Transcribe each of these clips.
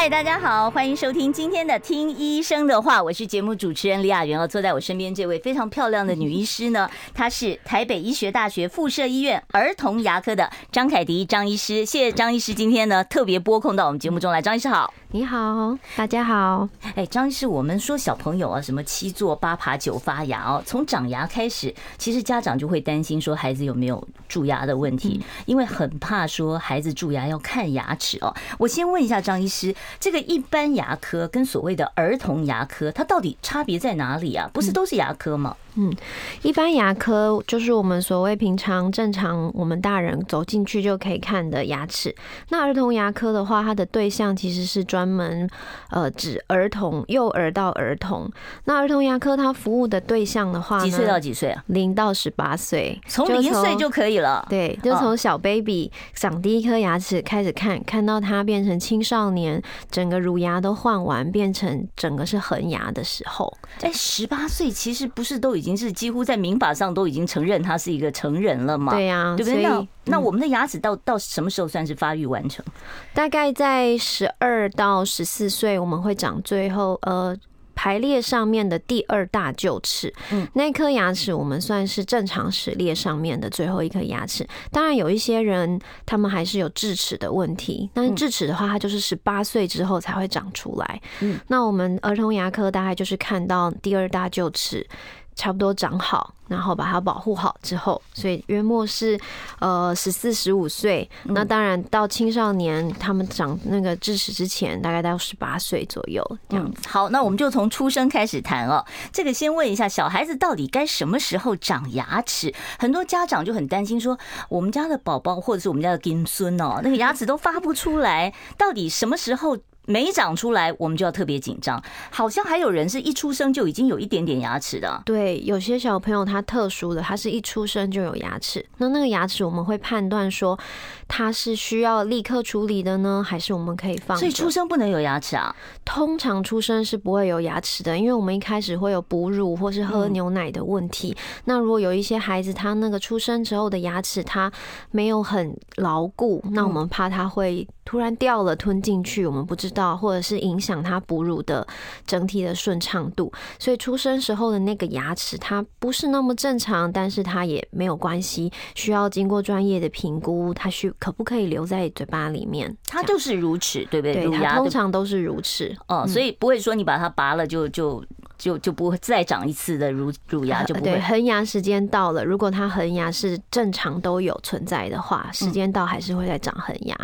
嗨，大家好，欢迎收听今天的《听医生的话》，我是节目主持人李雅媛。哦，坐在我身边这位非常漂亮的女医师呢，她是台北医学大学附设医院儿童牙科的张凯迪张医师。谢谢张医师今天呢特别拨空到我们节目中来，张医师好。你好，大家好。哎，张医师，我们说小朋友啊，什么七坐八爬九发牙哦，从长牙开始，其实家长就会担心说孩子有没有蛀牙的问题，因为很怕说孩子蛀牙要看牙齿哦。我先问一下张医师。这个一般牙科跟所谓的儿童牙科，它到底差别在哪里啊？不是都是牙科吗？嗯，一般牙科就是我们所谓平常正常我们大人走进去就可以看的牙齿。那儿童牙科的话，它的对象其实是专门呃指儿童，幼儿到儿童。那儿童牙科它服务的对象的话，几岁到几岁啊？零到十八岁，从零岁就可以了。对，就从小 baby 长第一颗牙齿开始看，看到他变成青少年，整个乳牙都换完，变成整个是恒牙的时候。哎，十八岁其实不是都已经。已经是几乎在民法上都已经承认他是一个成人了嘛？对呀，对不对？那那我们的牙齿到到什么时候算是发育完成？大概在十二到十四岁，我们会长最后呃排列上面的第二大臼齿。嗯，那颗牙齿我们算是正常齿列上面的最后一颗牙齿。当然有一些人他们还是有智齿的问题，但是智齿的话，它就是十八岁之后才会长出来。嗯，那我们儿童牙科大概就是看到第二大臼齿。差不多长好，然后把它保护好之后，所以约莫是呃十四十五岁。那当然到青少年，他们长那个智齿之前，大概到十八岁左右这样子。好，那我们就从出生开始谈哦。这个先问一下，小孩子到底该什么时候长牙齿？很多家长就很担心说，我们家的宝宝或者是我们家的金孙哦，那个牙齿都发不出来，到底什么时候？没长出来，我们就要特别紧张。好像还有人是一出生就已经有一点点牙齿的。对，有些小朋友他特殊的，他是一出生就有牙齿。那那个牙齿我们会判断说，他是需要立刻处理的呢，还是我们可以放？所以出生不能有牙齿啊？通常出生是不会有牙齿的，因为我们一开始会有哺乳或是喝牛奶的问题。那如果有一些孩子他那个出生之后的牙齿他没有很牢固，那我们怕他会。突然掉了，吞进去，我们不知道，或者是影响他哺乳的整体的顺畅度，所以出生时候的那个牙齿它不是那么正常，但是它也没有关系，需要经过专业的评估，它需可不可以留在嘴巴里面？它就是乳齿，对不对？对，它通常都是乳齿，哦，所以不会说你把它拔了就就。就就不会再长一次的乳乳牙，就不会。对，恒牙时间到了，如果它恒牙是正常都有存在的话，时间到还是会再长恒牙。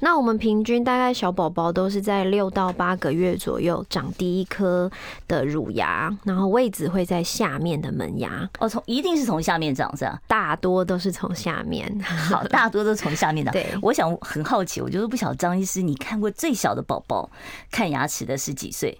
那我们平均大概小宝宝都是在六到八个月左右长第一颗的乳牙，然后位置会在下面的门牙。哦，从一定是从下面长是吧？大多都是从下面。好，大多都从下面长。对，我想很好奇，我就是不晓得张医师，你看过最小的宝宝看牙齿的是几岁？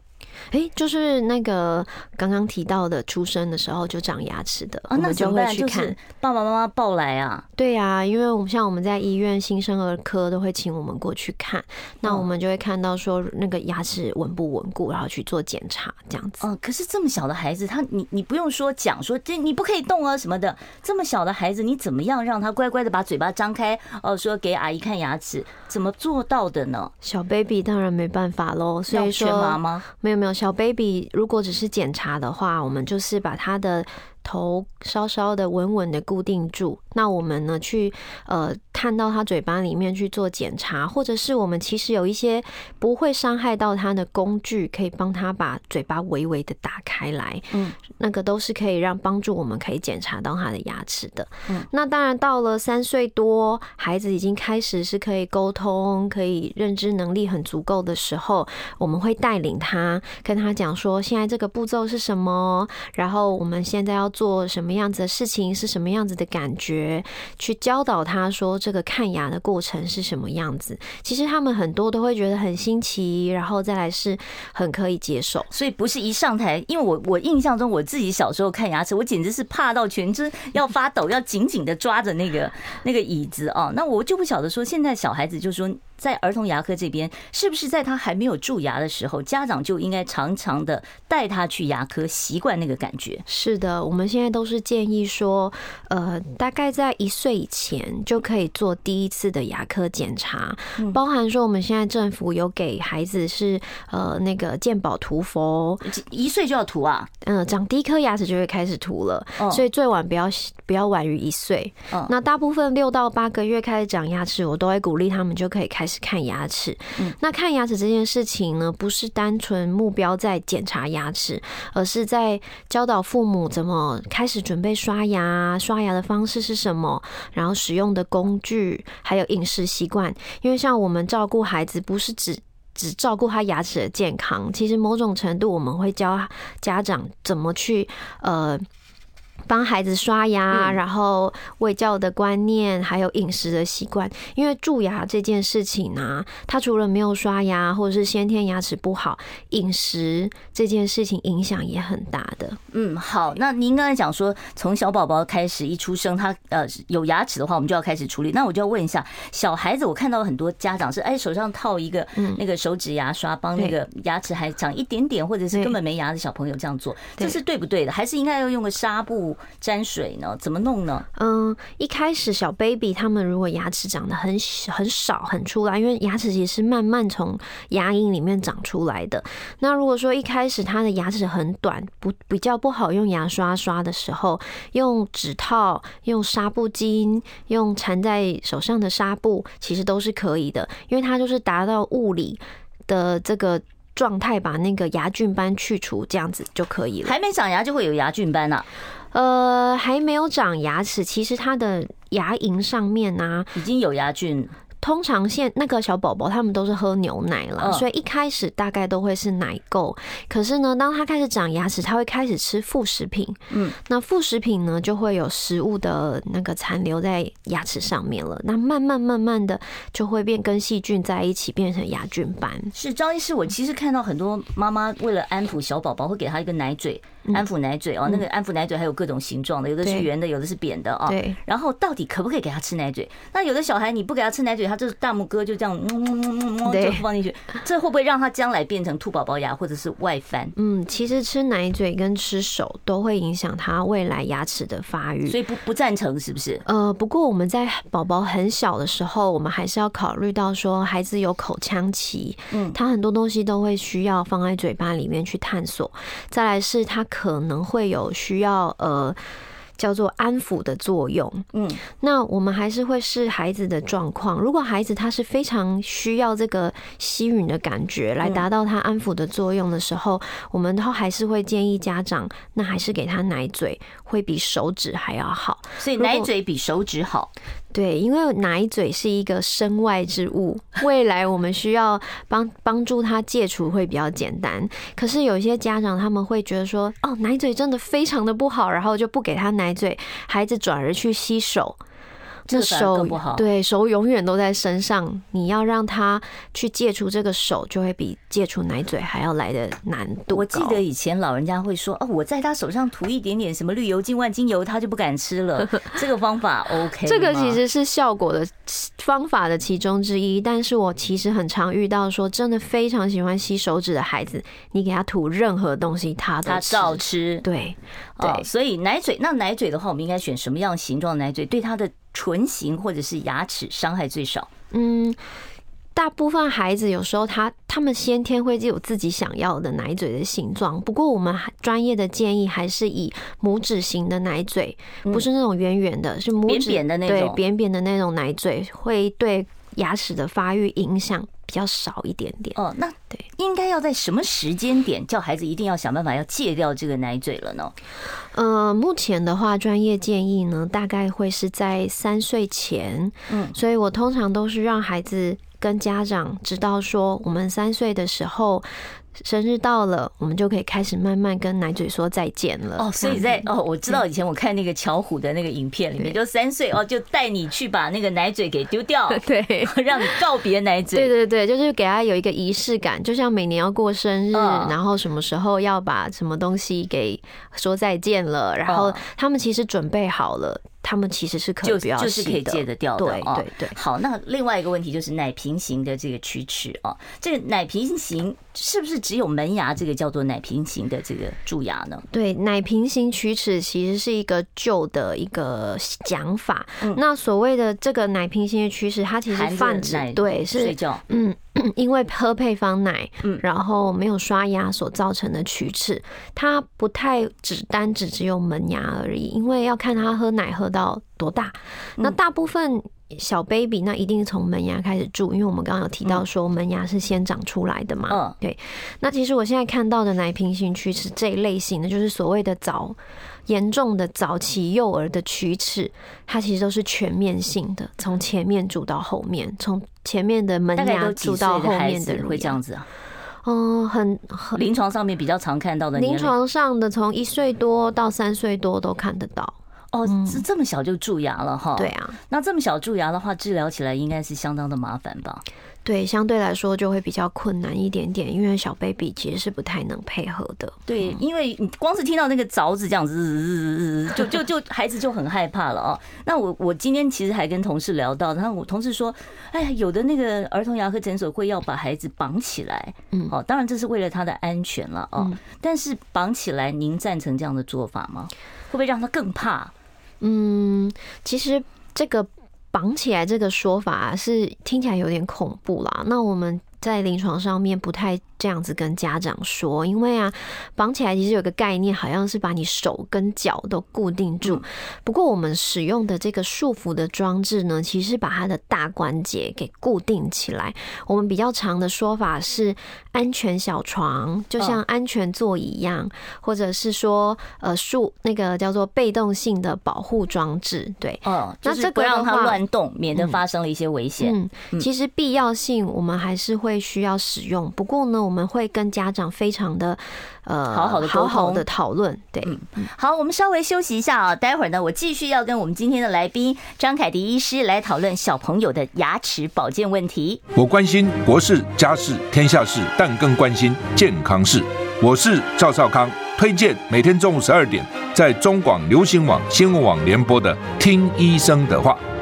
哎，就是那个刚刚提到的，出生的时候就长牙齿的，我们就会去看。爸爸妈妈抱来啊？对呀，因为我们像我们在医院新生儿科都会请我们过去看，那我们就会看到说那个牙齿稳不稳固，然后去做检查这样子。哦，可是这么小的孩子，他你你不用说讲说这你不可以动啊什么的，这么小的孩子，你怎么样让他乖乖的把嘴巴张开？哦，说给阿姨看牙齿，怎么做到的呢？小 baby 当然没办法喽，所以说全麻吗？没有没有。小 baby 如果只是检查的话，我们就是把他的。头稍稍的稳稳的固定住，那我们呢去呃看到他嘴巴里面去做检查，或者是我们其实有一些不会伤害到他的工具，可以帮他把嘴巴微微的打开来，嗯，那个都是可以让帮助我们可以检查到他的牙齿的。嗯，那当然到了三岁多，孩子已经开始是可以沟通、可以认知能力很足够的时候，我们会带领他跟他讲说，现在这个步骤是什么，然后我们现在要。做什么样子的事情是什么样子的感觉？去教导他说，这个看牙的过程是什么样子。其实他们很多都会觉得很新奇，然后再来是很可以接受。所以不是一上台，因为我我印象中我自己小时候看牙齿，我简直是怕到全身要发抖，要紧紧的抓着那个那个椅子哦。那我就不晓得说，现在小孩子就说。在儿童牙科这边，是不是在他还没有蛀牙的时候，家长就应该常常的带他去牙科，习惯那个感觉？是的，我们现在都是建议说，呃，大概在一岁以前就可以做第一次的牙科检查，包含说我们现在政府有给孩子是呃那个健保涂氟，一岁就要涂啊？嗯，长第一颗牙齿就会开始涂了，所以最晚不要不要晚于一岁。那大部分六到八个月开始长牙齿，我都会鼓励他们就可以开始。是看牙齿，那看牙齿这件事情呢，不是单纯目标在检查牙齿，而是在教导父母怎么开始准备刷牙，刷牙的方式是什么，然后使用的工具，还有饮食习惯。因为像我们照顾孩子，不是只只照顾他牙齿的健康，其实某种程度我们会教家长怎么去呃。帮孩子刷牙，然后喂教的观念，还有饮食的习惯。因为蛀牙这件事情呢，他除了没有刷牙，或者是先天牙齿不好，饮食这件事情影响也很大的。嗯，好，那您刚才讲说，从小宝宝开始一出生，他呃有牙齿的话，我们就要开始处理。那我就要问一下，小孩子，我看到很多家长是哎手上套一个那个手指牙刷，帮那个牙齿还长一点点，或者是根本没牙的小朋友这样做，这是对不对的？还是应该要用个纱布？沾水呢？怎么弄呢？嗯，一开始小 baby 他们如果牙齿长得很很少很出来，因为牙齿其实是慢慢从牙龈里面长出来的。那如果说一开始他的牙齿很短，不比较不好用牙刷刷的时候，用指套、用纱布巾、用缠在手上的纱布，其实都是可以的，因为它就是达到物理的这个状态，把那个牙菌斑去除，这样子就可以了。还没长牙就会有牙菌斑呢？呃，还没有长牙齿，其实它的牙龈上面呢、啊，已经有牙菌。通常现那个小宝宝他们都是喝牛奶了，所以一开始大概都会是奶垢。可是呢，当他开始长牙齿，他会开始吃副食品。嗯，那副食品呢，就会有食物的那个残留在牙齿上面了。那慢慢慢慢的就会变跟细菌在一起，变成牙菌斑。是张医师，我其实看到很多妈妈为了安抚小宝宝，会给他一个奶嘴，安抚奶嘴哦。那个安抚奶嘴还有各种形状的，有的是圆的，有的是扁的哦。对。然后到底可不可以给他吃奶嘴？那有的小孩你不给他吃奶嘴。他就是大拇哥就这样，嗯嗯嗯嗯，就放进去，这会不会让他将来变成兔宝宝牙或者是外翻？嗯，其实吃奶嘴跟吃手都会影响他未来牙齿的发育，所以不不赞成是不是？呃，不过我们在宝宝很小的时候，我们还是要考虑到说孩子有口腔期，嗯，他很多东西都会需要放在嘴巴里面去探索。再来是他可能会有需要呃。叫做安抚的作用，嗯，那我们还是会视孩子的状况。如果孩子他是非常需要这个吸吮的感觉来达到他安抚的作用的时候，我们都还是会建议家长，那还是给他奶嘴会比手指还要好。所以奶嘴比手指好。对，因为奶嘴是一个身外之物，未来我们需要帮帮助他戒除会比较简单。可是有些家长他们会觉得说，哦，奶嘴真的非常的不好，然后就不给他奶嘴，孩子转而去吸手。这手对手永远都在身上，你要让他去戒除这个手，就会比戒除奶嘴还要来的难度。我记得以前老人家会说：“哦，我在他手上涂一点点什么绿油精、万金油，他就不敢吃了。”这个方法 OK？这个其实是效果的方法的其中之一。但是我其实很常遇到说，真的非常喜欢吸手指的孩子，你给他涂任何东西，他都他照吃。对对，所以奶嘴，那奶嘴的话，我们应该选什么样形状的奶嘴？对他的。唇形或者是牙齿伤害最少。嗯，大部分孩子有时候他他们先天会有自己想要的奶嘴的形状。不过我们专业的建议还是以拇指型的奶嘴，不是那种圆圆的，是拇指扁扁的那种，对，扁扁的那种奶嘴会对牙齿的发育影响比较少一点点。哦，那对，应该要在什么时间点叫孩子一定要想办法要戒掉这个奶嘴了呢？呃，目前的话，专业建议呢，大概会是在三岁前。嗯，所以我通常都是让孩子跟家长知道说，我们三岁的时候生日到了，我们就可以开始慢慢跟奶嘴说再见了。哦，所以在哦，我知道以前我看那个巧虎的那个影片里面，就三岁哦，就带你去把那个奶嘴给丢掉，对，让你告别奶嘴。对对对，就是给他有一个仪式感，就像每年要过生日，然后什么时候要把什么东西给说再见了，然后他们其实准备好了。他们其实是可以就是可以戒得掉的，对对对。好，那另外一个问题就是奶瓶型的这个龋齿哦，这个奶瓶型是不是只有门牙这个叫做奶瓶型的这个蛀牙呢？对，奶瓶型龋齿其实是一个旧的一个讲法。那所谓的这个奶瓶型的龋齿，它其实泛指对是睡觉，嗯。因为喝配方奶，嗯，然后没有刷牙所造成的龋齿，它不太只单只只有门牙而已，因为要看他喝奶喝到多大。那大部分小 baby 那一定从门牙开始蛀，因为我们刚刚有提到说门牙是先长出来的嘛。嗯，对。那其实我现在看到的奶瓶型龋齿这一类型的，就是所谓的早。严重的早期幼儿的龋齿，它其实都是全面性的，从前面蛀到后面，从前面的门牙蛀到后面的乳牙。会这样子啊？嗯，很很。临床上面比较常看到的，临床上的从一岁多到三岁多都看得到。哦，这这么小就蛀牙了哈？对啊。那这么小蛀牙的话，治疗起来应该是相当的麻烦吧？对，相对来说就会比较困难一点点，因为小 baby 其实是不太能配合的。对，因为你光是听到那个凿子这样子，就就就孩子就很害怕了哦。那我我今天其实还跟同事聊到，然后我同事说，哎呀，有的那个儿童牙科诊所会要把孩子绑起来，嗯，哦，当然这是为了他的安全了哦。但是绑起来，您赞成这样的做法吗？会不会让他更怕？嗯，其实这个。绑起来这个说法是听起来有点恐怖啦。那我们在临床上面不太。这样子跟家长说，因为啊，绑起来其实有个概念，好像是把你手跟脚都固定住。不过我们使用的这个束缚的装置呢，其实把它的大关节给固定起来。我们比较常的说法是安全小床，就像安全座椅一样，或者是说呃束那个叫做被动性的保护装置。对，嗯，那这个不让它乱动，免得发生了一些危险。嗯，其实必要性我们还是会需要使用。不过呢，我们会跟家长非常的呃好好的好好的讨论，对，嗯，好，我们稍微休息一下啊，待会儿呢，我继续要跟我们今天的来宾张凯迪医师来讨论小朋友的牙齿保健问题。我关心国事、家事、天下事，但更关心健康事。我是赵少康，推荐每天中午十二点在中广流行网新闻网联播的《听医生的话》。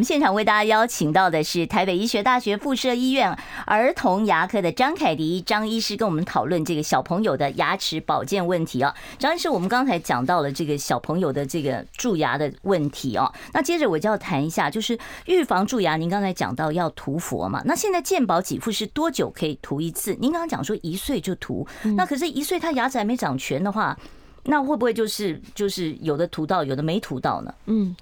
我们现场为大家邀请到的是台北医学大学附设医院儿童牙科的张凯迪张医师，跟我们讨论这个小朋友的牙齿保健问题啊。张医师，我们刚才讲到了这个小朋友的这个蛀牙的问题哦。那接着我就要谈一下，就是预防蛀牙。您刚才讲到要涂氟嘛？那现在健保给付是多久可以涂一次？您刚刚讲说一岁就涂，那可是一岁他牙齿还没长全的话，那会不会就是就是有的涂到，有的没涂到呢？嗯，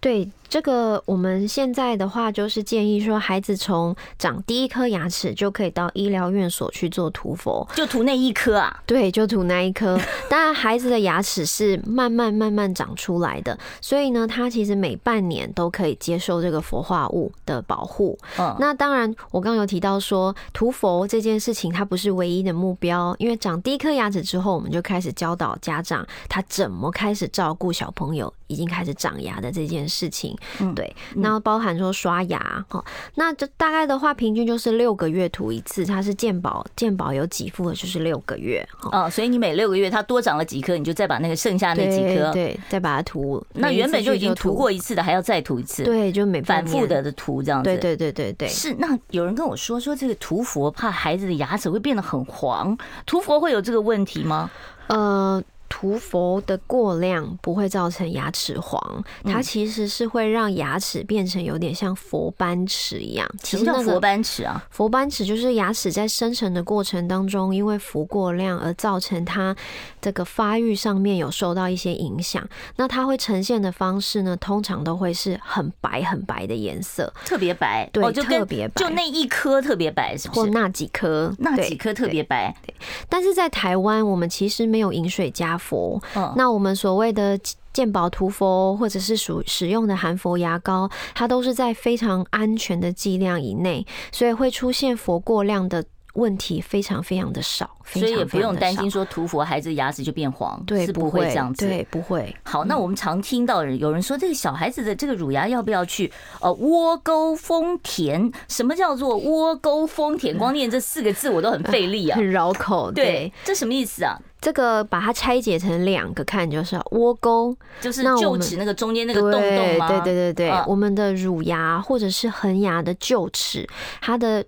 对。这个我们现在的话，就是建议说，孩子从长第一颗牙齿就可以到医疗院所去做涂氟，就涂那一颗啊？对，就涂那一颗。当然，孩子的牙齿是慢慢慢慢长出来的，所以呢，他其实每半年都可以接受这个氟化物的保护。嗯，那当然，我刚刚有提到说，涂氟这件事情它不是唯一的目标，因为长第一颗牙齿之后，我们就开始教导家长他怎么开始照顾小朋友已经开始长牙的这件事情。嗯，对，然后包含说刷牙，哈，那这大概的话，平均就是六个月涂一次，它是健保健保有几副的，就是六个月，哦，所以你每六个月它多长了几颗，你就再把那个剩下那几颗，对，再把它涂。那原本就已经涂过一次的，还要再涂一次，对，就每反复的的涂这样子，对对对对对。是，那有人跟我说说这个涂佛怕孩子的牙齿会变得很黄，涂佛会有这个问题吗？呃。涂氟的过量不会造成牙齿黄，它其实是会让牙齿变成有点像佛斑齿一样。其实那个佛斑齿啊，佛斑齿就是牙齿在生成的过程当中，因为氟过量而造成它这个发育上面有受到一些影响。那它会呈现的方式呢，通常都会是很白很白的颜色，特别白，对，哦、就特别白，就那一颗特别白，是不是？或那几颗，那几颗特别白。对，但是在台湾，我们其实没有饮水加氟。嗯，那我们所谓的健保涂佛，或者是属使用的含佛牙膏，它都是在非常安全的剂量以内，所以会出现佛过量的问题非常非常的少，所以也不用担心说涂佛孩子牙齿就变黄，对，是不会这样子，对，不会。好，那我们常听到有人说，这个小孩子的这个乳牙要不要去呃窝沟丰田？什么叫做窝沟丰田？光念这四个字我都很费力啊，很绕口。对，这什么意思啊？这个把它拆解成两个看，就是窝沟，就是臼齿那个中间那个洞洞吗？对对对对，我们的乳牙或者是恒牙的臼齿，它的。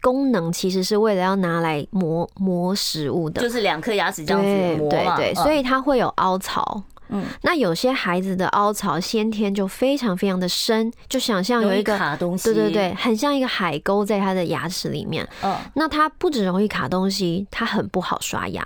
功能其实是为了要拿来磨磨食物的，就是两颗牙齿这样子磨嘛，对对对，所以它会有凹槽。嗯，那有些孩子的凹槽先天就非常非常的深，就想象有一个卡东西，对对对，很像一个海沟在他的牙齿里面。嗯，那它不只容易卡东西，它很不好刷牙。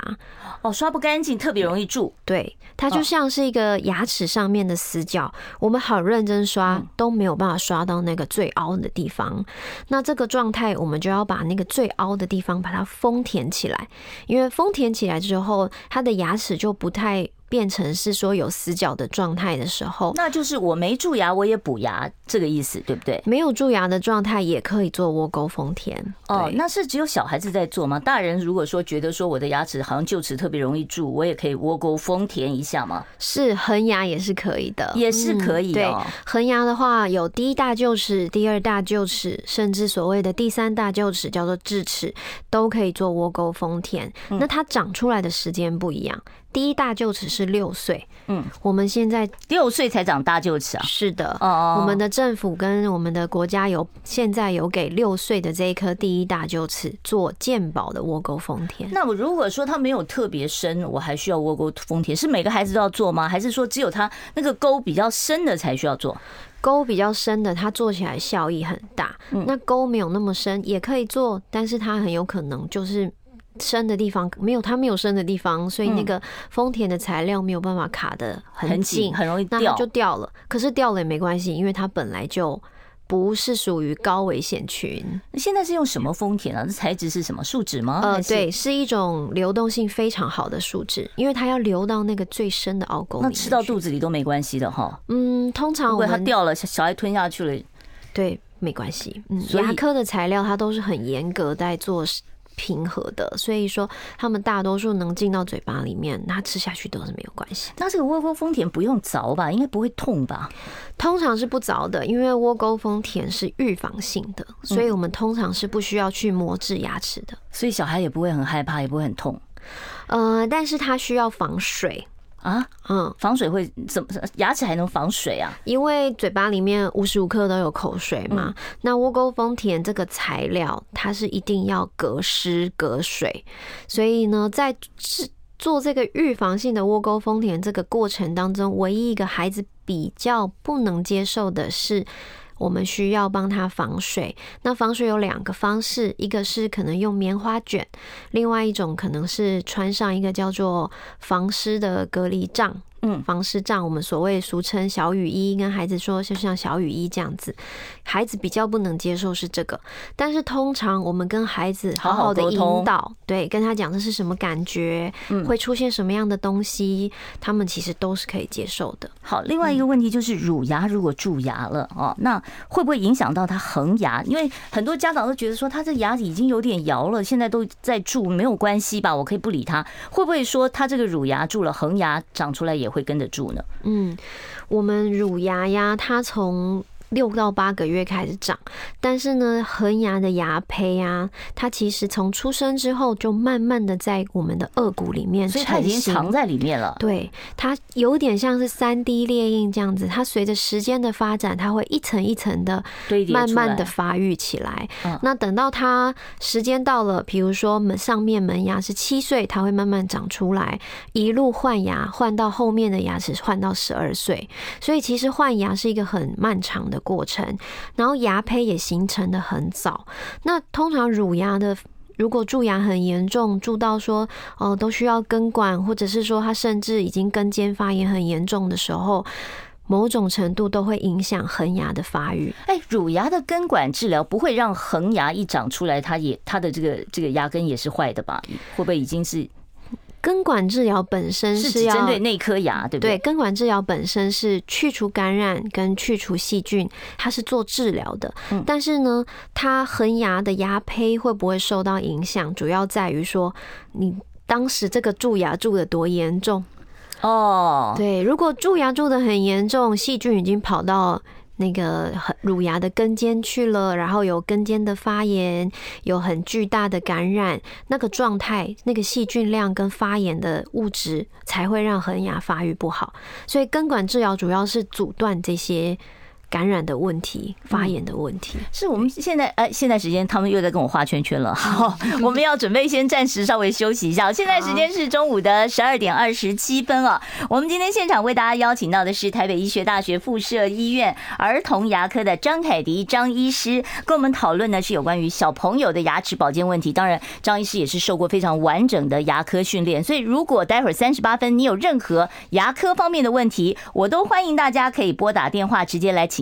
哦，刷不干净，特别容易蛀。对，它就像是一个牙齿上面的死角，我们好认真刷都没有办法刷到那个最凹的地方。那这个状态，我们就要把那个最凹的地方把它封填起来，因为封填起来之后，他的牙齿就不太。变成是说有死角的状态的时候，那就是我没蛀牙，我也补牙，这个意思对不对？没有蛀牙的状态也可以做窝沟封填。哦，那是只有小孩子在做吗？大人如果说觉得说我的牙齿好像臼齿特别容易蛀，我也可以窝沟封填一下吗？是，恒牙也是可以的，也是可以的。恒牙的话有第一大臼齿、第二大臼齿，甚至所谓的第三大臼齿叫做智齿，都可以做窝沟丰田。那它长出来的时间不一样。第一大臼齿是六岁，嗯，我们现在六岁才长大臼齿啊？是的，哦，我们的政府跟我们的国家有现在有给六岁的这一颗第一大臼齿做健保的窝沟丰田。那我如果说它没有特别深，我还需要窝沟丰田？是每个孩子都要做吗？还是说只有他那个沟比较深的才需要做？沟比较深的，它做起来效益很大。那沟没有那么深也可以做，但是它很有可能就是。深的地方没有，它没有深的地方，所以那个丰田的材料没有办法卡的很紧，很容易掉，那它就掉了。可是掉了也没关系，因为它本来就不是属于高危险群。现在是用什么丰田啊？这材质是什么？树脂吗？呃，对，是一种流动性非常好的树脂，因为它要流到那个最深的凹沟里。那吃到肚子里都没关系的哈。嗯，通常如果它掉了，小孩吞下去了，对，没关系。嗯，牙科的材料它都是很严格在做。平和的，所以说他们大多数能进到嘴巴里面，那吃下去都是没有关系。那这个窝沟丰田不用凿吧？应该不会痛吧？通常是不凿的，因为窝沟丰田是预防性的，所以我们通常是不需要去磨制牙齿的，所以小孩也不会很害怕，也不会很痛。呃，但是它需要防水。啊，嗯，防水会怎么？牙齿还能防水啊？因为嘴巴里面无时无刻都有口水嘛。嗯、那窝沟丰田这个材料，它是一定要隔湿隔水，所以呢，在制做这个预防性的窝沟丰田这个过程当中，唯一一个孩子比较不能接受的是。我们需要帮它防水，那防水有两个方式，一个是可能用棉花卷，另外一种可能是穿上一个叫做防湿的隔离帐。嗯，防湿罩，我们所谓俗称小雨衣，跟孩子说就像小雨衣这样子，孩子比较不能接受是这个，但是通常我们跟孩子好好的引导，对，跟他讲这是什么感觉，会出现什么样的东西，他们其实都是可以接受的。好，另外一个问题就是乳牙如果蛀牙了哦，那会不会影响到他恒牙？因为很多家长都觉得说他这牙已经有点摇了，现在都在蛀，没有关系吧？我可以不理他。会不会说他这个乳牙蛀了，恒牙长出来也会跟得住呢？嗯，我们乳牙呀，它从六到八个月开始长，但是呢，恒牙的牙胚啊，它其实从出生之后就慢慢的在我们的颚骨里面，所以它已经藏在里面了。对，它有点像是三 D 列印这样子，它随着时间的发展，它会一层一层的慢慢的发育起来。那等到它时间到了，比如说门上面门牙是七岁，它会慢慢长出来，一路换牙换到后面的牙齿换到十二岁，所以其实换牙是一个很漫长的过程，然后牙胚也形成的很早。那通常乳牙的，如果蛀牙很严重，蛀到说哦、呃、都需要根管，或者是说它甚至已经根尖发炎很严重的时候，某种程度都会影响恒牙的发育。哎，乳牙的根管治疗不会让恒牙一长出来，它也它的这个这个牙根也是坏的吧？会不会已经是？根管治疗本身是要针对那颗牙，对不对？对，根管治疗本身是去除感染跟去除细菌，它是做治疗的。但是呢，它恒牙的牙胚会不会受到影响，主要在于说你当时这个蛀牙蛀的多严重哦。对，如果蛀牙蛀的很严重，细菌已经跑到。那个乳牙的根尖去了，然后有根尖的发炎，有很巨大的感染，那个状态，那个细菌量跟发炎的物质才会让恒牙发育不好。所以根管治疗主要是阻断这些。感染的问题、发炎的问题，是我们现在哎，现在时间他们又在跟我画圈圈了。好，我们要准备先暂时稍微休息一下。现在时间是中午的十二点二十七分啊。我们今天现场为大家邀请到的是台北医学大学附设医院儿童牙科的张凯迪张医师，跟我们讨论呢是有关于小朋友的牙齿保健问题。当然，张医师也是受过非常完整的牙科训练，所以如果待会儿三十八分你有任何牙科方面的问题，我都欢迎大家可以拨打电话直接来请。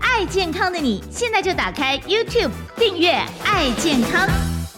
爱健康的你，现在就打开 YouTube 订阅“爱健康”。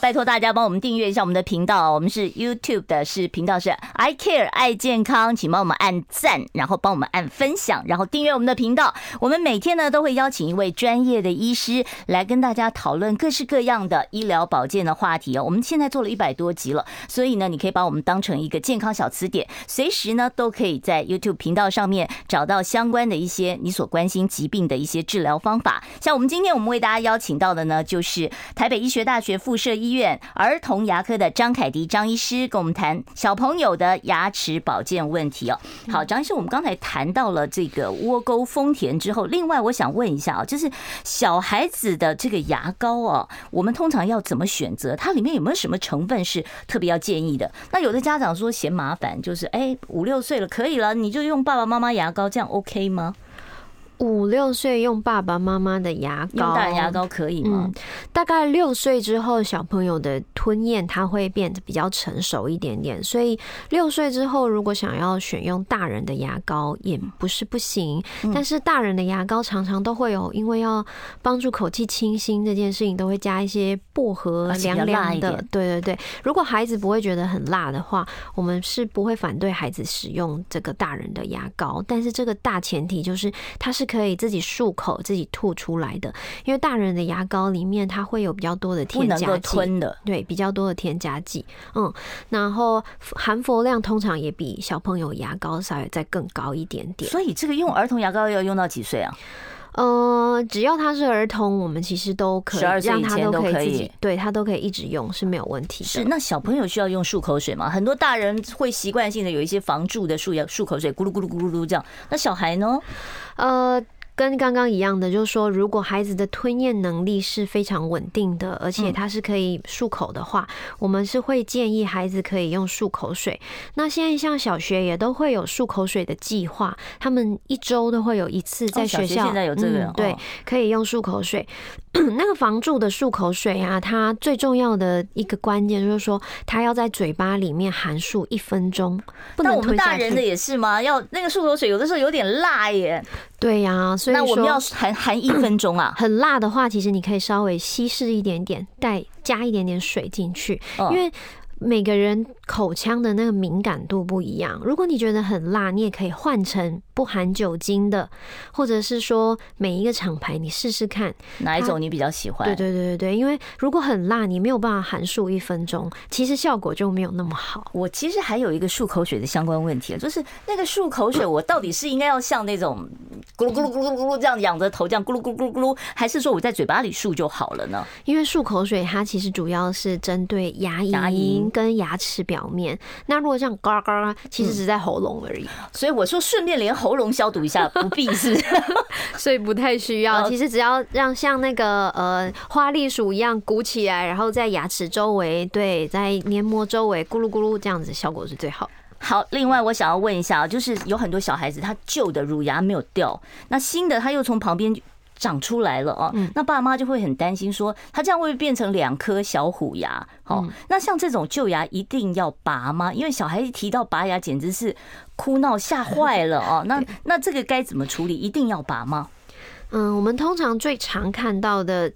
拜托大家帮我们订阅一下我们的频道，我们是 YouTube 的，是频道是 I Care 爱健康，请帮我们按赞，然后帮我们按分享，然后订阅我们的频道。我们每天呢都会邀请一位专业的医师来跟大家讨论各式各样的医疗保健的话题哦。我们现在做了一百多集了，所以呢，你可以把我们当成一个健康小词典，随时呢都可以在 YouTube 频道上面找到相关的一些你所关心疾病的一些治疗方法。像我们今天我们为大家邀请到的呢，就是台北医学大学附设医。医院儿童牙科的张凯迪张医师跟我们谈小朋友的牙齿保健问题哦。好，张医师，我们刚才谈到了这个窝沟丰田之后，另外我想问一下啊，就是小孩子的这个牙膏哦，我们通常要怎么选择？它里面有没有什么成分是特别要建议的？那有的家长说嫌麻烦，就是哎五六岁了可以了，你就用爸爸妈妈牙膏，这样 OK 吗？五六岁用爸爸妈妈的牙膏，用大人牙膏可以吗？嗯，大概六岁之后，小朋友的吞咽它会变得比较成熟一点点，所以六岁之后如果想要选用大人的牙膏也不是不行。但是大人的牙膏常常都会有，因为要帮助口气清新这件事情，都会加一些薄荷凉凉的。对对对，如果孩子不会觉得很辣的话，我们是不会反对孩子使用这个大人的牙膏。但是这个大前提就是它是。可以自己漱口、自己吐出来的，因为大人的牙膏里面它会有比较多的添加剂，的，对，比较多的添加剂，嗯，然后含氟量通常也比小朋友牙膏稍微再更高一点点。所以这个用儿童牙膏要用到几岁啊？呃，只要他是儿童，我们其实都可以让他都可以自己，对他都可以一直用是没有问题的。是，那小朋友需要用漱口水吗？很多大人会习惯性的有一些防蛀的漱牙漱口水，咕噜咕噜咕噜噜这样。那小孩呢？呃。跟刚刚一样的，就是说，如果孩子的吞咽能力是非常稳定的，而且他是可以漱口的话，我们是会建议孩子可以用漱口水。那现在像小学也都会有漱口水的计划，他们一周都会有一次在学校。现在有这个，对，可以用漱口水。那个防蛀的漱口水啊，它最重要的一个关键就是说，它要在嘴巴里面含漱一分钟。那我们大人的也是吗？要那个漱口水有的时候有点辣耶。对呀、啊，所以那我们要含含一分钟啊。很辣的话，其实你可以稍微稀释一点点，带加一点点水进去，因为。每个人口腔的那个敏感度不一样，如果你觉得很辣，你也可以换成不含酒精的，或者是说每一个厂牌你试试看哪一种你比较喜欢。对对对对对，因为如果很辣，你没有办法含漱一分钟，其实效果就没有那么好。我其实还有一个漱口水的相关问题，就是那个漱口水，我到底是应该要像那种咕噜咕噜咕噜咕噜这样仰着头这样咕噜咕噜咕噜咕噜，还是说我在嘴巴里漱就好了呢？因为漱口水它其实主要是针对牙龈。跟牙齿表面，那如果像嘎嘎，其实只在喉咙而已。所以我说顺便连喉咙消毒一下，不必是，所以不太需要。其实只要让像那个呃花栗鼠一样鼓起来，然后在牙齿周围，对，在黏膜周围咕噜咕噜这样子，效果是最好。好，另外我想要问一下，就是有很多小孩子他旧的乳牙没有掉，那新的他又从旁边。长出来了哦，那爸妈就会很担心，说他这样会变成两颗小虎牙？好，那像这种旧牙一定要拔吗？因为小孩一提到拔牙，简直是哭闹吓坏了哦。那 那这个该怎么处理？一定要拔吗？嗯，我们通常最常看到的。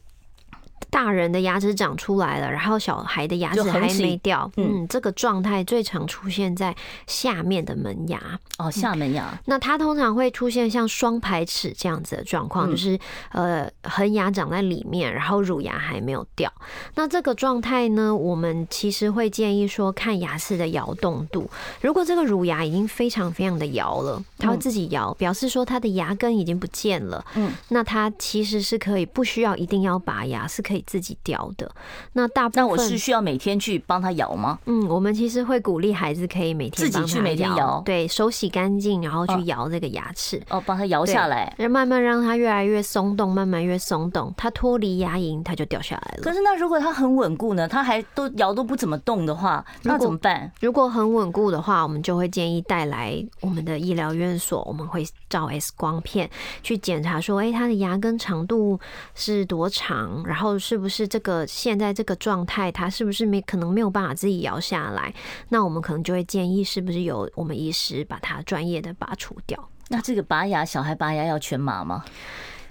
大人的牙齿长出来了，然后小孩的牙齿还没掉。嗯，这个状态最常出现在下面的门牙。哦，下门牙。那它通常会出现像双排齿这样子的状况，就是呃恒牙长在里面，然后乳牙还没有掉。那这个状态呢，我们其实会建议说看牙齿的摇动度。如果这个乳牙已经非常非常的摇了，它会自己摇，表示说它的牙根已经不见了。嗯，那它其实是可以不需要一定要拔牙，是可以。自己掉的，那大部分，那我是需要每天去帮他摇吗？嗯，我们其实会鼓励孩子可以每天自己去每天摇，对手洗干净，然后去摇这个牙齿哦，帮他摇下来然，慢慢让它越来越松动，慢慢越松动，它脱离牙龈，它就掉下来了。可是那如果它很稳固呢？它还都摇都不怎么动的话，那怎么办？如果很稳固的话，我们就会建议带来我们的医疗院所，我们会照 X 光片去检查，说，哎，它的牙根长度是多长，然后是。是不是这个现在这个状态，他是不是没可能没有办法自己摇下来？那我们可能就会建议，是不是有我们医师把它专业的拔除掉？那这个拔牙，小孩拔牙要全麻吗？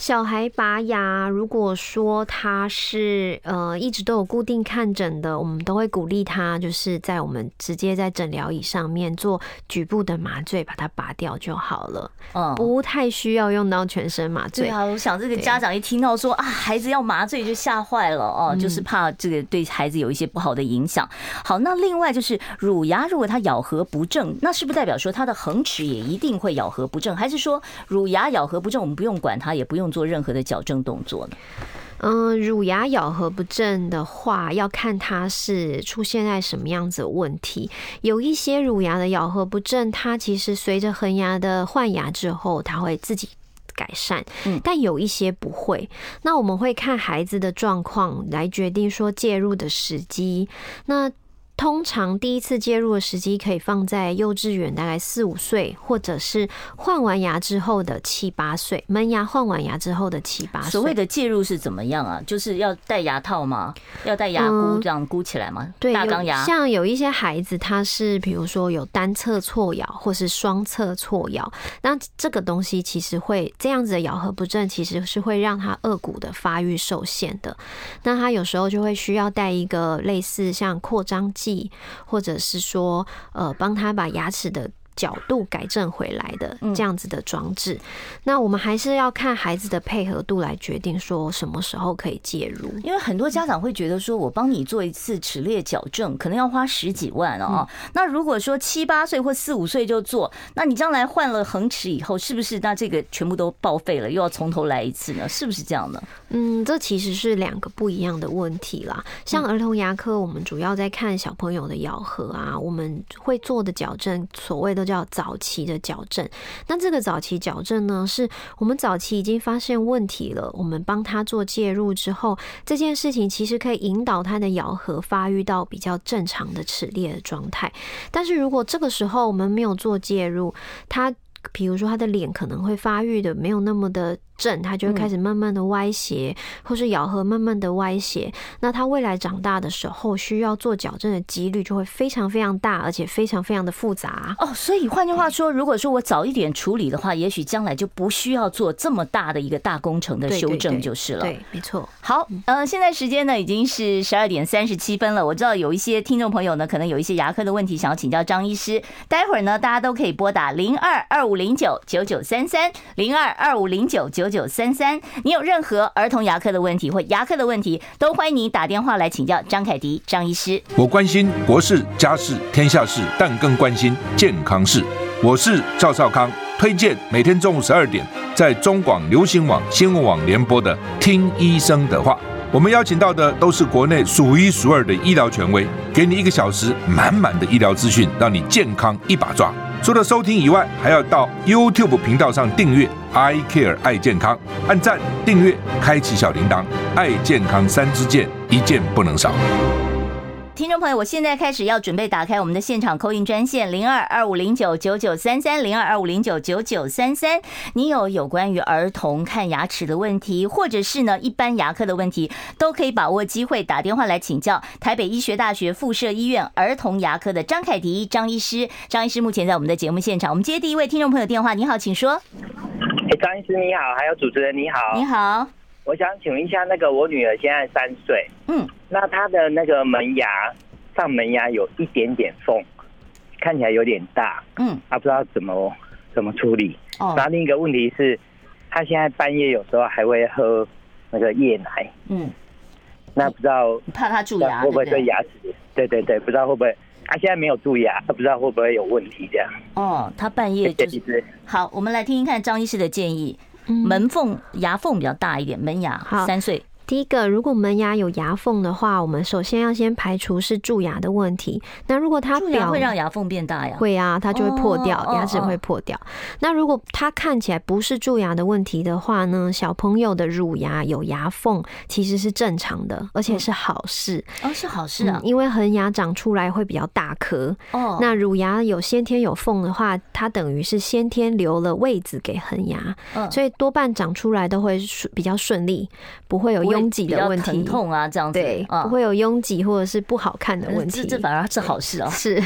小孩拔牙，如果说他是呃一直都有固定看诊的，我们都会鼓励他，就是在我们直接在诊疗椅上面做局部的麻醉，把它拔掉就好了。嗯，不太需要用到全身麻醉。对啊，我想这个家长一听到说啊，孩子要麻醉就吓坏了哦，就是怕这个对孩子有一些不好的影响。好，那另外就是乳牙，如果它咬合不正，那是不是代表说它的恒齿也一定会咬合不正？还是说乳牙咬合不正，我们不用管它，也不用做任何的矫正动作呢？嗯，乳牙咬合不正的话，要看它是出现在什么样子的问题。有一些乳牙的咬合不正，它其实随着恒牙的换牙之后，它会自己改善。嗯，但有一些不会。那我们会看孩子的状况来决定说介入的时机。那通常第一次介入的时机可以放在幼稚园，大概四五岁，或者是换完牙之后的七八岁，门牙换完牙之后的七八岁。所谓的介入是怎么样啊？就是要戴牙套吗？要戴牙箍这样箍起来吗？对，大钢牙。像有一些孩子，他是比如说有单侧错咬，或是双侧错咬，那这个东西其实会这样子的咬合不正，其实是会让他颚骨的发育受限的。那他有时候就会需要戴一个类似像扩张剂，或者是说，呃，帮他把牙齿的。角度改正回来的这样子的装置，那我们还是要看孩子的配合度来决定说什么时候可以介入。因为很多家长会觉得说，我帮你做一次齿列矫正，可能要花十几万哦。那如果说七八岁或四五岁就做，那你将来换了恒齿以后，是不是那这个全部都报废了，又要从头来一次呢？是不是这样呢？嗯，这其实是两个不一样的问题啦。像儿童牙科，我们主要在看小朋友的咬合啊，我们会做的矫正，所谓的。叫早期的矫正，那这个早期矫正呢，是我们早期已经发现问题了，我们帮他做介入之后，这件事情其实可以引导他的咬合发育到比较正常的齿列的状态。但是如果这个时候我们没有做介入，他比如说他的脸可能会发育的没有那么的。正，它就会开始慢慢的歪斜，或是咬合慢慢的歪斜。那它未来长大的时候，需要做矫正的几率就会非常非常大，而且非常非常的复杂。哦，所以换句话说，如果说我早一点处理的话，也许将来就不需要做这么大的一个大工程的修正就是了。对，没错。好，呃，现在时间呢已经是十二点三十七分了。我知道有一些听众朋友呢，可能有一些牙科的问题想要请教张医师，待会儿呢，大家都可以拨打零二二五零九九九三三零二二五零九九九三三。你有任何儿童牙科的问题或牙科的问题，都欢迎你打电话来请教张凯迪张医师。我关心国事、家事、天下事，但更关心健康事。我是赵少康，推荐每天中午十二点在中广流行网新闻网联播的《听医生的话》。我们邀请到的都是国内数一数二的医疗权威，给你一个小时满满的医疗资讯，让你健康一把抓。除了收听以外，还要到 YouTube 频道上订阅 “I Care 爱健康”，按赞、订阅、开启小铃铛，爱健康三支箭，一件不能少。听众朋友，我现在开始要准备打开我们的现场 call in 专线零二二五零九九九三三零二二五零九九九三三。你有有关于儿童看牙齿的问题，或者是呢一般牙科的问题，都可以把握机会打电话来请教台北医学大学附设医院儿童牙科的张凯迪张医师。张医师目前在我们的节目现场，我们接第一位听众朋友电话。你好，请说。哎，张医师你好，还有主持人你好，你好。我想请问一下，那个我女儿现在三岁，嗯，那她的那个门牙上门牙有一点点缝，看起来有点大，嗯，她不知道怎么怎么处理。哦，然后另一个问题是，她现在半夜有时候还会喝那个夜奶，嗯，那不知道怕她蛀牙会不会对牙齿？对对对，不知道会不会？她现在没有蛀牙，她不知道会不会有问题这样。哦，她半夜就是好，我们来听听看张医师的建议。门缝牙缝比较大一点，门牙，三岁。第一个，如果门牙有牙缝的话，我们首先要先排除是蛀牙的问题。那如果它表会让牙缝变大呀？会啊，它就会破掉，牙齿会破掉。那如果它看起来不是蛀牙的问题的话呢，小朋友的乳牙有牙缝其实是正常的，而且是好事。哦，是好事啊，因为恒牙长出来会比较大颗。哦，那乳牙有先天有缝的话，它等于是先天留了位置给恒牙，所以多半长出来都会比较顺利，不会有。拥挤的问题，疼痛啊，这样子对，不会有拥挤或者是不好看的问题，这反而是好事啊。是，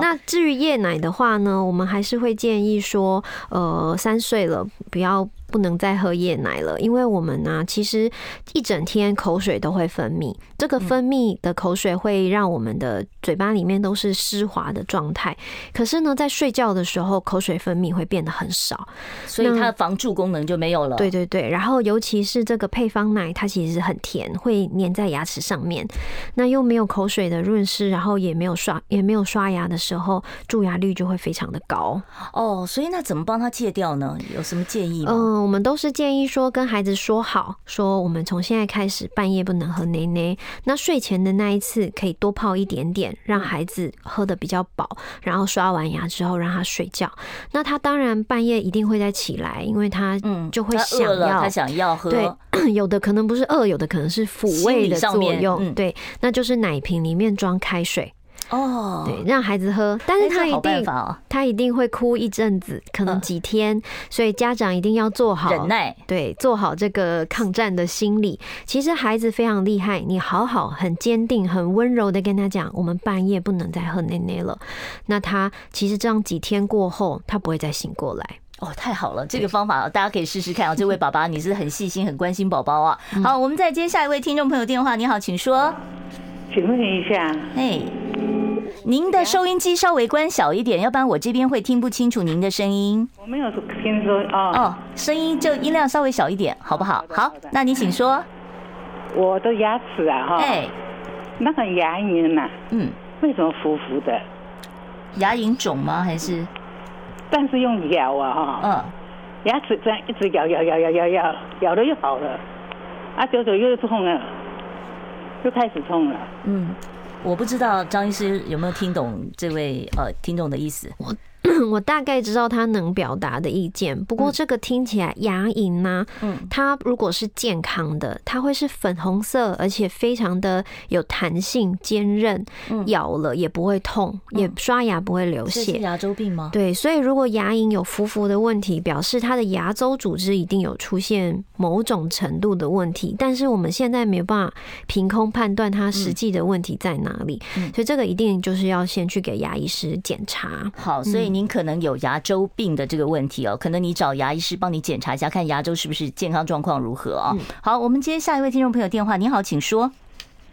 那至于夜奶的话呢，我们还是会建议说，呃，三岁了不要。不能再喝夜奶了，因为我们呢，其实一整天口水都会分泌，这个分泌的口水会让我们的嘴巴里面都是湿滑的状态。可是呢，在睡觉的时候，口水分泌会变得很少，所以它的防蛀功能就没有了。对对对，然后尤其是这个配方奶，它其实很甜，会粘在牙齿上面。那又没有口水的润湿，然后也没有刷也没有刷牙的时候，蛀牙率就会非常的高。哦，所以那怎么帮他戒掉呢？有什么建议吗？嗯。我们都是建议说，跟孩子说好，说我们从现在开始半夜不能喝奶奶。那睡前的那一次可以多泡一点点，让孩子喝的比较饱，然后刷完牙之后让他睡觉。那他当然半夜一定会再起来，因为他嗯就会想要，他想要喝。对，有的可能不是饿，有的可能是抚慰的作用。对，那就是奶瓶里面装开水。哦，对，让孩子喝，但是他一定他一定会哭一阵子，可能几天，所以家长一定要做好忍耐，对，做好这个抗战的心理。其实孩子非常厉害，你好好很坚定、很温柔的跟他讲，我们半夜不能再喝奶奶了。那他其实这样几天过后，他不会再醒过来。哦，太好了，这个方法大家可以试试看啊。这位爸爸，你是很细心、很关心宝宝啊。好，我们再接下一位听众朋友电话。你好，请说。请问一下，哎。您的收音机稍微关小一点，要不然我这边会听不清楚您的声音。我没有听说哦。哦，声音就音量稍微小一点，好不好？好，那你请说。我的牙齿啊，哈，哎，那个牙龈呐，嗯，为什么浮浮的？牙龈肿吗？还是？但是用咬啊，哈，嗯，牙齿这样一直咬咬咬咬咬咬，咬了又好了，啊，久久又痛了，又开始痛了，嗯。我不知道张医师有没有听懂这位呃听众的意思。我我大概知道他能表达的意见。不过这个听起来牙龈呢，嗯，它如果是健康的，它会是粉红色，而且非常的有弹性、坚韧，咬了也不会痛，也刷牙不会流血。是牙周病吗？对，所以如果牙龈有浮浮的问题，表示它的牙周组织一定有出现某种程度的问题。但是我们现在没有办法凭空判断它实际的问题在哪里，所以这个一定就是要先去给牙医师检查。好，所以您可能有牙周病的这个问题哦，可能你找牙医师帮你检查一下，看牙周是不是健康状况如何啊？好，我们接下一位听众朋友电话，你好，请说。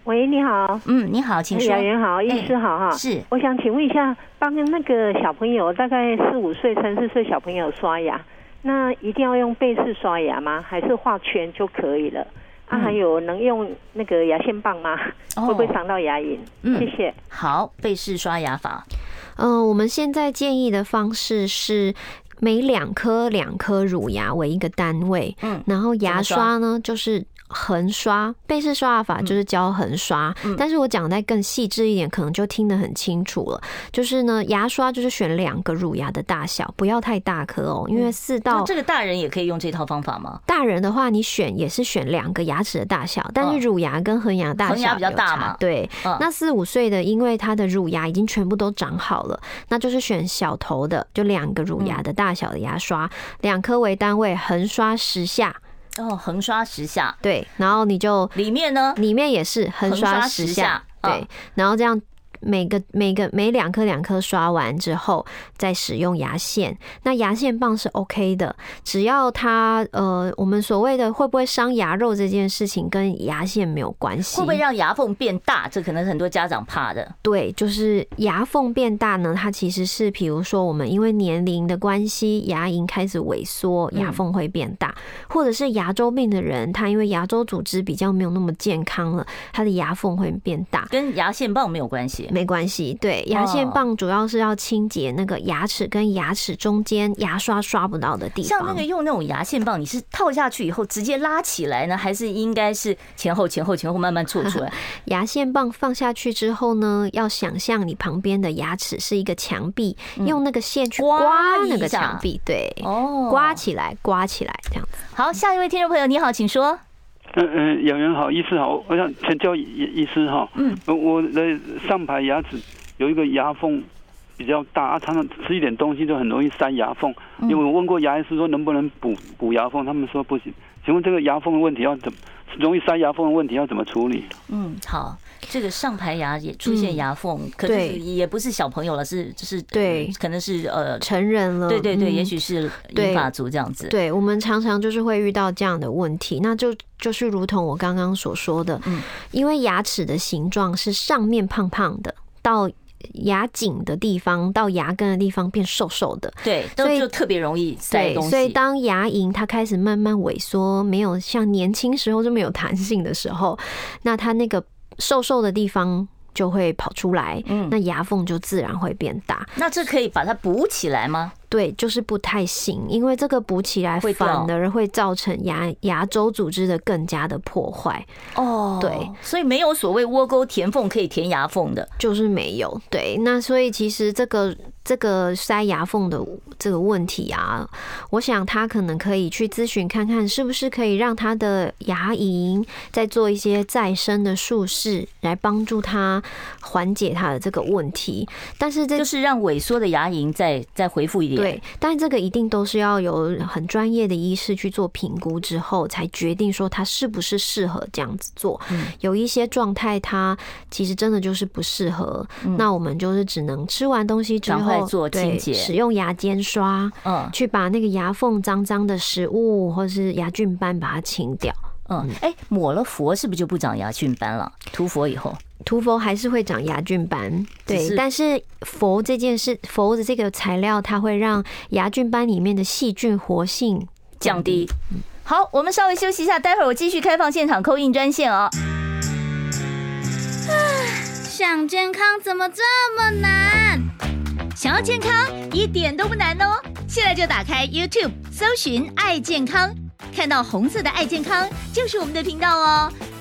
喂，你好。嗯，你好，请说。雅媛好，医师好哈。是，我想请问一下，帮那个小朋友，大概四五岁、三四岁小朋友刷牙，那一定要用贝氏刷牙吗？还是画圈就可以了？啊，还有能用那个牙线棒吗？会不会伤到牙龈？嗯，谢谢。好，贝氏刷牙法。嗯，我们现在建议的方式是每两颗两颗乳牙为一个单位。嗯，然后牙刷呢，就是。横刷，背式刷牙法就是教横刷，嗯、但是我讲的再更细致一点，可能就听得很清楚了。就是呢，牙刷就是选两个乳牙的大小，不要太大颗哦，因为四到、嗯、这个大人也可以用这套方法吗？大人的话，你选也是选两个牙齿的大小，但是乳牙跟恒牙大小比较大嘛？对，嗯、那四五岁的，因为他的乳牙已经全部都长好了，那就是选小头的，就两个乳牙的大小的牙刷，两颗、嗯、为单位，横刷十下。哦，横刷十下，对，然后你就里面呢，里面也是横刷十下，对，然后这样。每个每个每两颗两颗刷完之后，再使用牙线。那牙线棒是 OK 的，只要它呃，我们所谓的会不会伤牙肉这件事情跟牙线没有关系。会不会让牙缝变大？这可能很多家长怕的。对，就是牙缝变大呢，它其实是比如说我们因为年龄的关系，牙龈开始萎缩，牙缝会变大，嗯、或者是牙周病的人，他因为牙周组织比较没有那么健康了，他的牙缝会变大，跟牙线棒没有关系。没关系，对，牙线棒主要是要清洁那个牙齿跟牙齿中间牙刷刷不到的地方。像那个用那种牙线棒，你是套下去以后直接拉起来呢，还是应该是前后前后前后慢慢做出来？牙线棒放下去之后呢，要想象你旁边的牙齿是一个墙壁，用那个线去刮那个墙壁，对，哦，刮起来，刮起来，这样子。好，下一位听众朋友，你好，请说。嗯嗯，演员好，医师好，我想请教医医师哈。嗯，我的上排牙齿有一个牙缝比较大，常常吃一点东西就很容易塞牙缝。因为我问过牙医师说能不能补补牙缝，他们说不行。请问这个牙缝的问题要怎么？容易塞牙缝的问题要怎么处理？嗯，好，这个上排牙也出现牙缝，嗯、可是也不是小朋友了，是就是对，可能是呃成人了。对对对，也许是银发族这样子。对，我们常常就是会遇到这样的问题，那就就是如同我刚刚所说的，嗯，因为牙齿的形状是上面胖胖的，到。牙颈的地方到牙根的地方变瘦瘦的，对，所以就特别容易塞东西。所以当牙龈它开始慢慢萎缩，没有像年轻时候这么有弹性的时候，那它那个瘦瘦的地方就会跑出来，嗯，那牙缝就自然会变大。那这可以把它补起来吗？对，就是不太行，因为这个补起来反而会造成牙牙周组织的更加的破坏。哦，对，所以没有所谓窝沟填缝可以填牙缝的，就是没有。对，那所以其实这个这个塞牙缝的这个问题啊，我想他可能可以去咨询看看，是不是可以让他的牙龈再做一些再生的术式，来帮助他缓解他的这个问题。但是这就是让萎缩的牙龈再再恢复一点。对，但是这个一定都是要有很专业的医师去做评估之后，才决定说他是不是适合这样子做。有一些状态，它其实真的就是不适合。那我们就是只能吃完东西之后做清洁，使用牙间刷，嗯，去把那个牙缝脏脏的食物或是牙菌斑把它清掉。嗯，哎，抹了佛是不是就不长牙菌斑了？涂佛以后。涂佛还是会长牙菌斑，对，但是佛这件事，佛的这个材料，它会让牙菌斑里面的细菌活性降低。好，我们稍微休息一下，待会儿我继续开放现场 call in 专线哦。想健康怎么这么难？想要健康一点都不难哦，现在就打开 YouTube 搜寻“爱健康”，看到红色的“爱健康”就是我们的频道哦。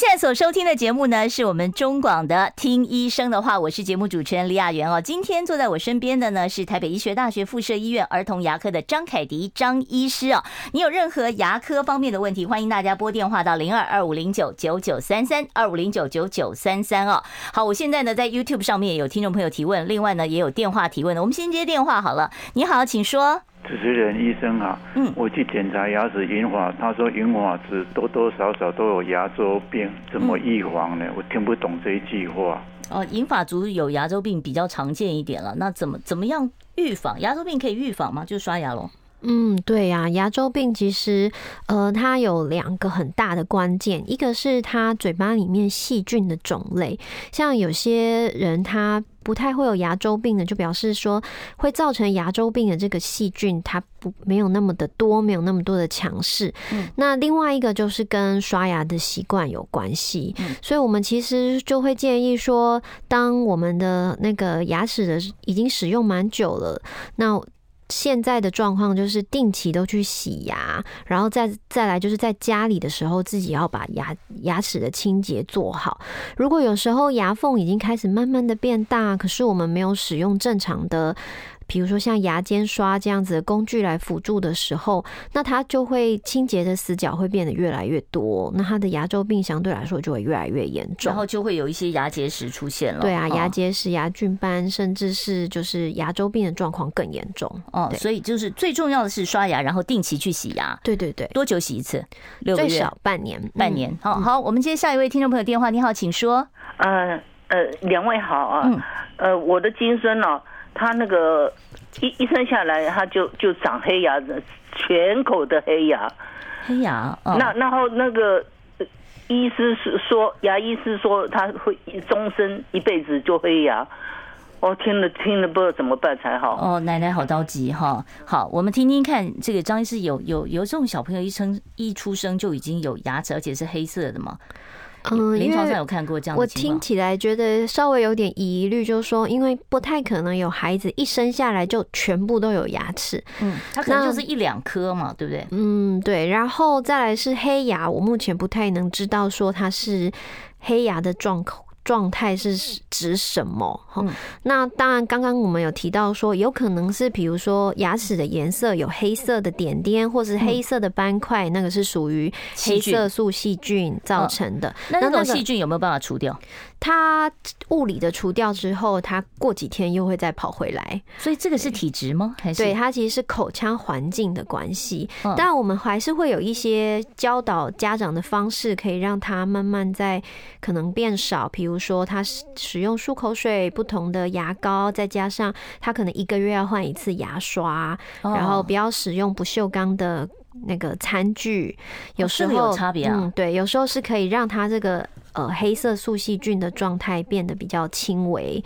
现在所收听的节目呢，是我们中广的《听医生的话》，我是节目主持人李雅媛哦。今天坐在我身边的呢，是台北医学大学附设医院儿童牙科的张凯迪张医师哦。你有任何牙科方面的问题，欢迎大家拨电话到零二二五零九九九三三二五零九九九三三哦。好，我现在呢在 YouTube 上面有听众朋友提问，另外呢也有电话提问的，我们先接电话好了。你好，请说。主持人医生啊，嗯，我去检查牙齿银发，他说银发质多多少少都有牙周病，怎么预防呢？我听不懂这一句话。哦，银发族有牙周病比较常见一点了，那怎么怎么样预防？牙周病可以预防吗？就刷牙喽。嗯，对呀，牙周病其实，呃，它有两个很大的关键，一个是它嘴巴里面细菌的种类，像有些人他不太会有牙周病的，就表示说会造成牙周病的这个细菌它不没有那么的多，没有那么多的强势。嗯，那另外一个就是跟刷牙的习惯有关系，嗯，所以我们其实就会建议说，当我们的那个牙齿的已经使用蛮久了，那现在的状况就是定期都去洗牙，然后再再来就是在家里的时候自己要把牙牙齿的清洁做好。如果有时候牙缝已经开始慢慢的变大，可是我们没有使用正常的。比如说像牙间刷这样子的工具来辅助的时候，那它就会清洁的死角会变得越来越多，那它的牙周病相对来说就会越来越严重，然后就会有一些牙结石出现了。对啊，牙结石、牙菌斑，甚至是就是牙周病的状况更严重。哦，所以就是最重要的是刷牙，然后定期去洗牙。对对对，多久洗一次？六个月？最少半年。半年。好好，我们接下一位听众朋友电话。你好，请说。呃呃，两位好啊。嗯。呃，我的金孙呢？他那个一一生下来，他就就长黑牙，全口的黑牙。黑牙。哦、那然后那个医师是说，牙医师说他会终身一辈子就黑牙。哦听了听了，不知道怎么办才好。哦，奶奶好着急哈。好，我们听听看，这个张医师有有有这种小朋友一生一出生就已经有牙齿，而且是黑色的吗？嗯，临床上有看过这样的情况。我听起来觉得稍微有点疑虑，就是说，因为不太可能有孩子一生下来就全部都有牙齿，嗯，他可能就是一两颗嘛，对不对？嗯，对。然后再来是黑牙，我目前不太能知道说它是黑牙的状况。状态是指什么？哈、嗯，那当然，刚刚我们有提到说，有可能是比如说牙齿的颜色有黑色的点点，或是黑色的斑块，嗯、那个是属于黑色素细菌造成的。哦、那那种细菌有没有办法除掉？它物理的除掉之后，它过几天又会再跑回来。所以这个是体质吗？还是对它其实是口腔环境的关系。当然，我们还是会有一些教导家长的方式，可以让它慢慢在可能变少，比如。说，它使用漱口水、不同的牙膏，再加上它可能一个月要换一次牙刷，然后不要使用不锈钢的那个餐具。有时候有差别啊，嗯，对，有时候是可以让他这个。呃，黑色素细菌的状态变得比较轻微。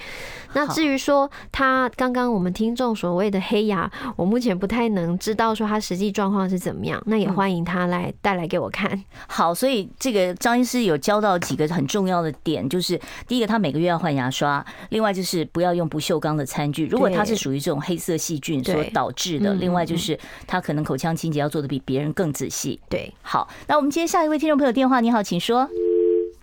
那至于说他刚刚我们听众所谓的黑牙，我目前不太能知道说他实际状况是怎么样。那也欢迎他来带来给我看。好，所以这个张医师有教到几个很重要的点，就是第一个，他每个月要换牙刷；另外就是不要用不锈钢的餐具。如果它是属于这种黑色细菌所导致的，另外就是他可能口腔清洁要做的比别人更仔细。对，好，那我们接下一位听众朋友电话，你好，请说。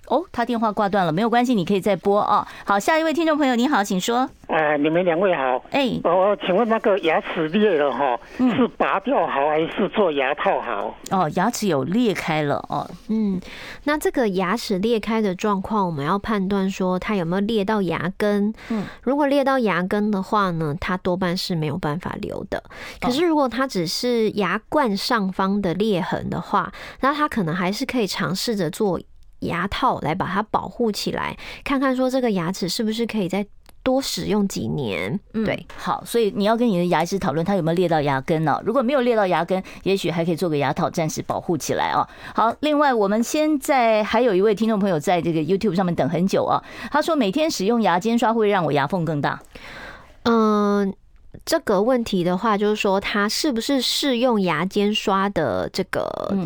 哦，他电话挂断了，没有关系，你可以再拨哦。好，下一位听众朋友，你好，请说。呃，你们两位好。哎，我请问那个牙齿裂了哈，是拔掉好还是做牙套好？哦，牙齿有裂开了哦。嗯，那这个牙齿裂开的状况，我们要判断说它有没有裂到牙根。嗯，如果裂到牙根的话呢，它多半是没有办法留的。可是如果它只是牙冠上方的裂痕的话，那它可能还是可以尝试着做。牙套来把它保护起来，看看说这个牙齿是不是可以再多使用几年？嗯，对，好，所以你要跟你的牙医师讨论，他有没有裂到牙根呢？如果没有裂到牙根，也许还可以做个牙套，暂时保护起来哦。好，另外我们现在还有一位听众朋友在这个 YouTube 上面等很久啊，他说每天使用牙尖刷会让我牙缝更大。嗯，这个问题的话，就是说它是不是适用牙尖刷的这个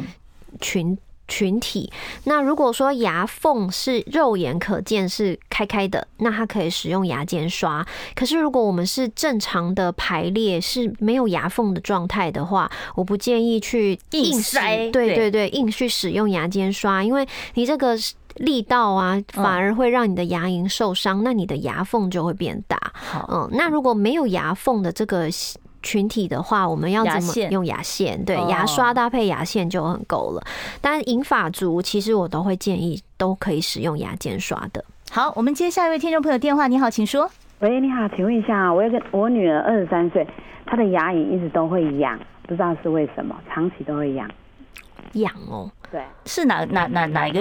群？群体。那如果说牙缝是肉眼可见是开开的，那它可以使用牙间刷。可是如果我们是正常的排列，是没有牙缝的状态的话，我不建议去硬塞。对对对，硬去使用牙间刷，因为你这个力道啊，反而会让你的牙龈受伤，那你的牙缝就会变大。嗯，那如果没有牙缝的这个。群体的话，我们要怎么用牙线？对，牙刷搭配牙线就很够了。但银发族其实我都会建议都可以使用牙间刷的。好，我们接下一位听众朋友电话。你好，请说。喂，你好，请问一下，我有个我女儿二十三岁，她的牙龈一直都会痒，不知道是为什么，长期都会痒。痒哦，对，是哪哪哪哪一个？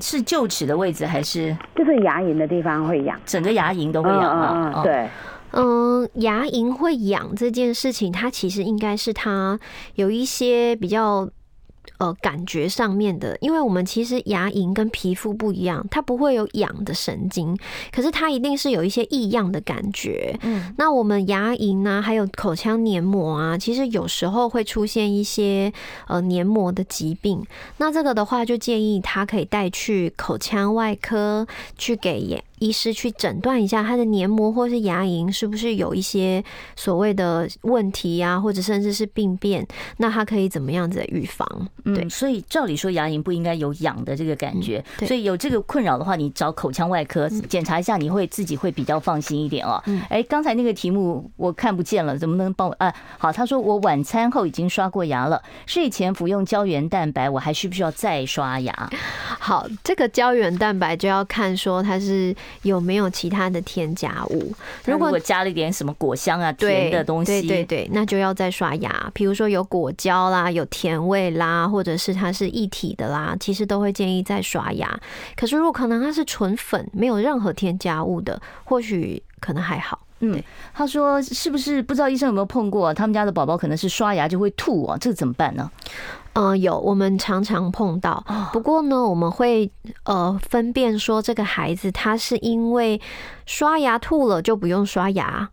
是臼齿的位置还是？就是牙龈的地方会痒，整个牙龈都会痒啊？嗯，对。嗯，牙龈会痒这件事情，它其实应该是它有一些比较。呃，感觉上面的，因为我们其实牙龈跟皮肤不一样，它不会有痒的神经，可是它一定是有一些异样的感觉。嗯，那我们牙龈啊，还有口腔黏膜啊，其实有时候会出现一些呃黏膜的疾病。那这个的话，就建议他可以带去口腔外科去给牙医师去诊断一下他的黏膜或是牙龈是不是有一些所谓的问题啊，或者甚至是病变，那他可以怎么样子的预防？对，嗯，所以照理说牙龈不应该有痒的这个感觉，所以有这个困扰的话，你找口腔外科检查一下，你会自己会比较放心一点哦。哎，刚才那个题目我看不见了，怎么能帮我？啊，好，他说我晚餐后已经刷过牙了，睡前服用胶原蛋白，我还需不需要再刷牙？好，这个胶原蛋白就要看说它是。有没有其他的添加物？如果加了一点什么果香啊、甜的东西，对对对，那就要再刷牙。比如说有果胶啦、有甜味啦，或者是它是一体的啦，其实都会建议再刷牙。可是如果可能它是纯粉，没有任何添加物的，或许可能还好。嗯，他说是不是不知道医生有没有碰过，他们家的宝宝可能是刷牙就会吐啊，这个怎么办呢？嗯，有，我们常常碰到。不过呢，我们会呃分辨说，这个孩子他是因为刷牙吐了就不用刷牙，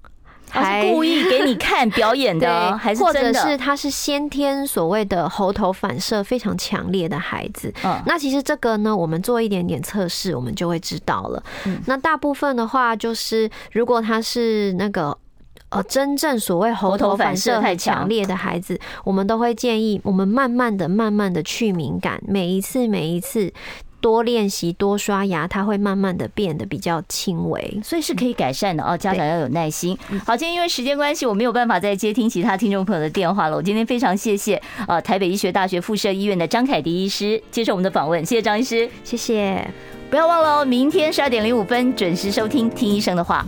还是故意给你看表演的，还是？或者是他是先天所谓的喉头反射非常强烈的孩子。嗯，那其实这个呢，我们做一点点测试，我们就会知道了。嗯，那大部分的话，就是如果他是那个。呃，真正所谓喉头反射太强烈的孩子，我们都会建议我们慢慢的、慢慢的去敏感，每一次、每一次多练习、多刷牙，它会慢慢的变得比较轻微，所以是可以改善的哦。家长要有耐心。好，今天因为时间关系，我没有办法再接听其他听众朋友的电话了。我今天非常谢谢呃台北医学大学附设医院的张凯迪医师接受我们的访问，谢谢张医师，谢谢。不要忘了哦，明天十二点零五分准时收听《听医生的话》。